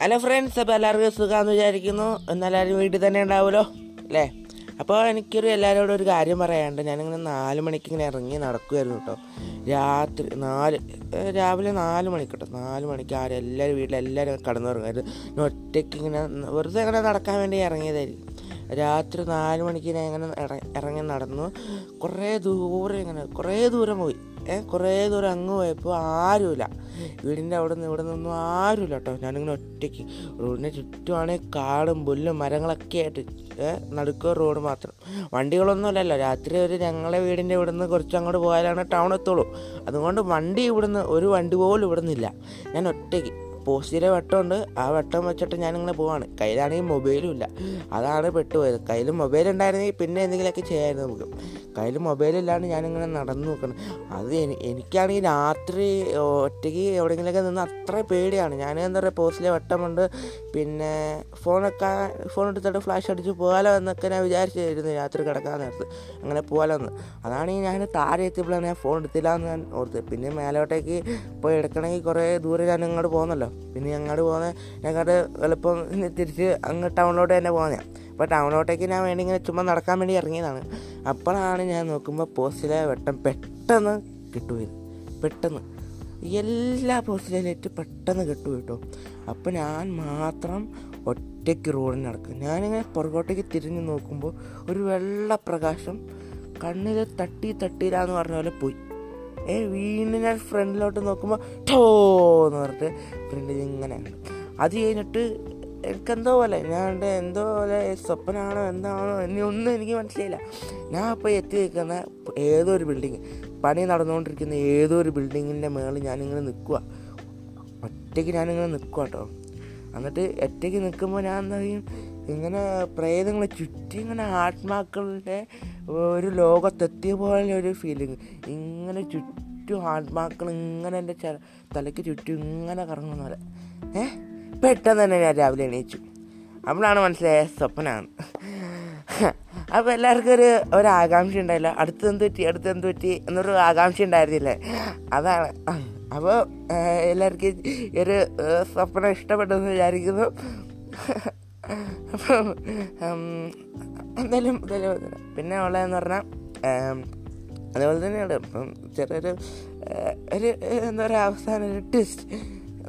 Hello friends അപ്പോൾ എല്ലാവർക്കും സുഖമാണെന്ന് വിചാരിക്കുന്നു. എന്നെല്ലാവരും വീട്ടിൽ തന്നെ ഉണ്ടാവുമല്ലോ അല്ലേ? അപ്പോൾ എനിക്കൊരു എല്ലാവരോടും ഒരു കാര്യം പറയാനുണ്ട്. ഞാനിങ്ങനെ നാല് മണിക്ക് ഇങ്ങനെ ഇറങ്ങി നടക്കുമായിരുന്നു കേട്ടോ. രാത്രി നാല് രാവിലെ നാല് മണിക്ക് കേട്ടോ. നാല് മണിക്ക് ആരും എല്ലാവരും വീട്ടിലെല്ലാവരും കടന്നുറങ്ങായിരുന്നു. ഞാൻ ഒറ്റയ്ക്ക് ഇങ്ങനെ വെറുതെ ഇങ്ങനെ നടക്കാൻ വേണ്ടി ഇറങ്ങിയതായിരിക്കും. രാത്രി നാല് മണിക്ക് ഞാൻ ഇങ്ങനെ ഇറങ്ങി നടന്നു. കുറേ ദൂരം ഇങ്ങനെ കുറേ ദൂരം പോയി. കുറേ ദൂരം അങ്ങ് പോയപ്പോൾ ആരുമില്ല വീടിന്റെ അവിടെ നിന്ന് ഇവിടെ നിന്നൊന്നും ആരുമില്ല കേട്ടോ ഞാനിങ്ങനെ ഒറ്റയ്ക്ക് റോഡിന് ചുറ്റുമാണെങ്കിൽ കാടും പുല്ലും മരങ്ങളൊക്കെ ആയിട്ട് നടുക്കുക റോഡ് മാത്രം. വണ്ടികളൊന്നും അല്ലല്ലോ രാത്രി ഒരു ഞങ്ങളെ വീടിന്റെ ഇവിടെ നിന്ന് കുറച്ച് അങ്ങോട്ട് പോയാലാണ് ടൗൺ എത്തുള്ളൂ. അതുകൊണ്ട് വണ്ടി ഇവിടുന്ന് ഒരു വണ്ടി പോലും ഇവിടെ നിന്നില്ല ഞാൻ ഒറ്റയ്ക്ക്. പോസ്റ്റിലെ വട്ടമുണ്ട്. ആ വട്ടം വെച്ചിട്ട് ഞാനിങ്ങനെ പോവാണ്. കയ്യിലാണെങ്കിൽ മൊബൈലും ഇല്ല. അതാണ് പെട്ടുപോയത്. കയ്യിൽ മൊബൈൽ ഉണ്ടായിരുന്നെങ്കിൽ പിന്നെ എന്തെങ്കിലുമൊക്കെ ചെയ്യാമായിരുന്നു നമുക്ക്. കയ്യിൽ മൊബൈലില്ലാണ്ട് ഞാനിങ്ങനെ നടന്നു നോക്കണം അത് എനി എനിക്കാണെങ്കിൽ രാത്രി ഒറ്റയ്ക്ക് എവിടെയെങ്കിലുമൊക്കെ നിന്ന് അത്ര പേടിയാണ്. ഞാൻ എന്താ പറയുക പോസ്റ്റിലെ വട്ടമുണ്ട്. പിന്നെ ഫോണൊക്കെ ഫോൺ എടുത്തിട്ട് ഫ്ലാഷ് അടിച്ച് പോകാലോ എന്നൊക്കെ ഞാൻ വിചാരിച്ചായിരുന്നു രാത്രി കിടക്കാൻ നേരത്ത്. അങ്ങനെ പോകാലോ എന്ന്. അതാണെങ്കിൽ ഞാൻ താഴെ എത്തിയപ്പോഴാണ് ഞാൻ ഫോൺ എടുത്തില്ല എന്ന് ഞാൻ ഓർത്തത്. പിന്നെ മേലോട്ടേക്ക് പോയി എടുക്കണമെങ്കിൽ കുറേ ദൂരെ ഞാൻ ഇങ്ങോട്ട് പോകുന്നല്ലോ. പിന്നെ അങ്ങോട്ട് പോകുന്ന ഞങ്ങളുടെ എളുപ്പം തിരിച്ച് അങ്ങ് ടൗണിലോട്ട് തന്നെ പോകുന്നതാണ് അപ്പോൾ ടൗണിലോട്ടേക്ക് ഞാൻ വേണ്ടി ഇങ്ങനെ ചുമ്മാ നടക്കാൻ വേണ്ടി ഇറങ്ങിയതാണ്. അപ്പോഴാണ് ഞാൻ നോക്കുമ്പോൾ പോസ്റ്റിലെ വെട്ടം പെട്ടെന്ന് കിട്ടുപോയത്. പെട്ടെന്ന്. എല്ലാ പോസ്റ്റിലെ പെട്ടെന്ന് കിട്ടും കേട്ടോ അപ്പോൾ ഞാൻ മാത്രം ഒറ്റയ്ക്ക് റോഡിൽ നടക്കും. ഞാനിങ്ങനെ പുറകോട്ടേക്ക് തിരിഞ്ഞ് നോക്കുമ്പോൾ ഒരു വെള്ള പ്രകാശം കണ്ണിൽ തട്ടി തട്ടിയില്ലാന്ന് പറഞ്ഞ പോലെ പോയി. ഏ വീണ്ടും ഞാൻ ഫ്രണ്ടിലോട്ട് നോക്കുമ്പോൾ ടോ എന്ന് പറഞ്ഞിട്ട് ഫ്രണ്ടിൽ ഇങ്ങനെ. അത് കഴിഞ്ഞിട്ട് എനിക്കെന്തോ പോലെ ഞാൻ എന്തോ പോലെ സ്വപ്നമാണോ എന്താണോ ഇനി ഒന്നും എനിക്ക് മനസ്സിലായില്ല. ഞാൻ അപ്പോൾ എത്തി നിൽക്കുന്ന ഏതോ ഒരു ബിൽഡിങ് പണി നടന്നുകൊണ്ടിരിക്കുന്ന ഏതോ ഒരു ബിൽഡിങ്ങിന്റെ മേളിൽ ഞാനിങ്ങനെ നിൽക്കുക ഒറ്റയ്ക്ക് ഞാനിങ്ങനെ നിൽക്കുക കേട്ടോ എന്നിട്ട് ഒറ്റയ്ക്ക് നിൽക്കുമ്പോൾ ഞാൻ എന്താ ചെയ്യും? ഇങ്ങനെ പ്രേതങ്ങളെ ചുറ്റി ഇങ്ങനെ ആത്മാക്കളുടെ ഒരു ലോകത്തെത്തിയ പോലെ ഒരു ഫീലിങ് ഇങ്ങനെ ചുറ്റും ആത്മാക്കൾ ഇങ്ങനെ എന്റെ തലയ്ക്ക് ചുറ്റും ഇങ്ങനെ കറങ്ങുന്ന പോലെ. ഏ? പെട്ടെന്ന് തന്നെ ഞാൻ രാവിലെ എണീച്ചു. അപ്പോഴാണ് മനസ്സിലായ സ്വപ്നമാണ് അപ്പോൾ എല്ലാവർക്കും ഒരു ഒരു ആകാംക്ഷ ഉണ്ടായില്ല. അടുത്ത് എന്ത് പറ്റി? അടുത്ത് എന്ത് പറ്റി? എന്നൊരു ആകാംക്ഷ ഉണ്ടായിരുന്നില്ലേ? അതാണ്. അപ്പോൾ എല്ലാവർക്കും ഒരു സ്വപ്നം ഇഷ്ടപ്പെട്ടെന്ന് വിചാരിക്കുന്നു. അപ്പം എന്തായാലും പിന്നെ ഉള്ളതെന്ന് പറഞ്ഞാൽ അതേപോലെ തന്നെയാണ്. ഇപ്പം ചെറിയൊരു ഒരു എന്താ പറയുക അവസാനം ഒരു ട്വിസ്റ്റ്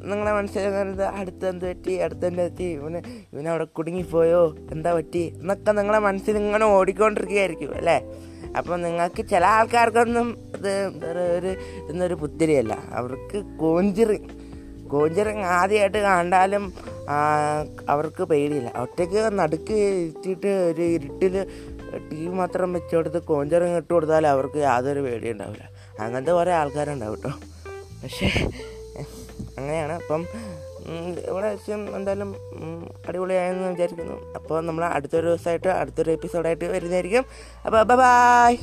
നിങ്ങളെ മനസ്സിലാക്കുന്നത് അടുത്ത് എന്ത് പറ്റി? അടുത്ത് എന്ത് പറ്റി? ഇവന് ഇവനവിടെ കുടുങ്ങിപ്പോയോ? എന്താ പറ്റി? എന്നൊക്കെ നിങ്ങളെ മനസ്സിൽ ഇങ്ങനെ ഓടിക്കൊണ്ടിരിക്കുകയായിരിക്കും അല്ലേ? അപ്പം നിങ്ങൾക്ക് ചില ആൾക്കാർക്കൊന്നും ഇത് ഒരു എന്നൊരു പുത്തിരിയല്ല. അവർക്ക് കോഞ്ചിറിങ് കോഞ്ചിറിങ് ആദ്യമായിട്ട് കണ്ടാലും അവർക്ക് പേടിയില്ല. ഒറ്റയ്ക്ക് നടുക്ക് ഇട്ടിട്ട് ഒരു ഇരുട്ടിൽ ടി മാത്രം വെച്ചെടുത്ത് കോഞ്ചറിങ് ഇട്ട് കൊടുത്താൽ അവർക്ക് യാതൊരു പേടിയും ഉണ്ടാവില്ല അങ്ങനത്തെ കുറേ ആൾക്കാരുണ്ടാവും കേട്ടോ. പക്ഷേ അങ്ങനെയാണ്. അപ്പം ഇവിടെ വെച്ചും എന്തായാലും അടിപൊളിയായെന്ന് വിചാരിക്കുന്നു. അപ്പോൾ നമ്മൾ അടുത്തൊരു ദിവസമായിട്ട് അടുത്തൊരു എപ്പിസോഡായിട്ട് വരുന്നതായിരിക്കും. അപ്പോൾ ബൈ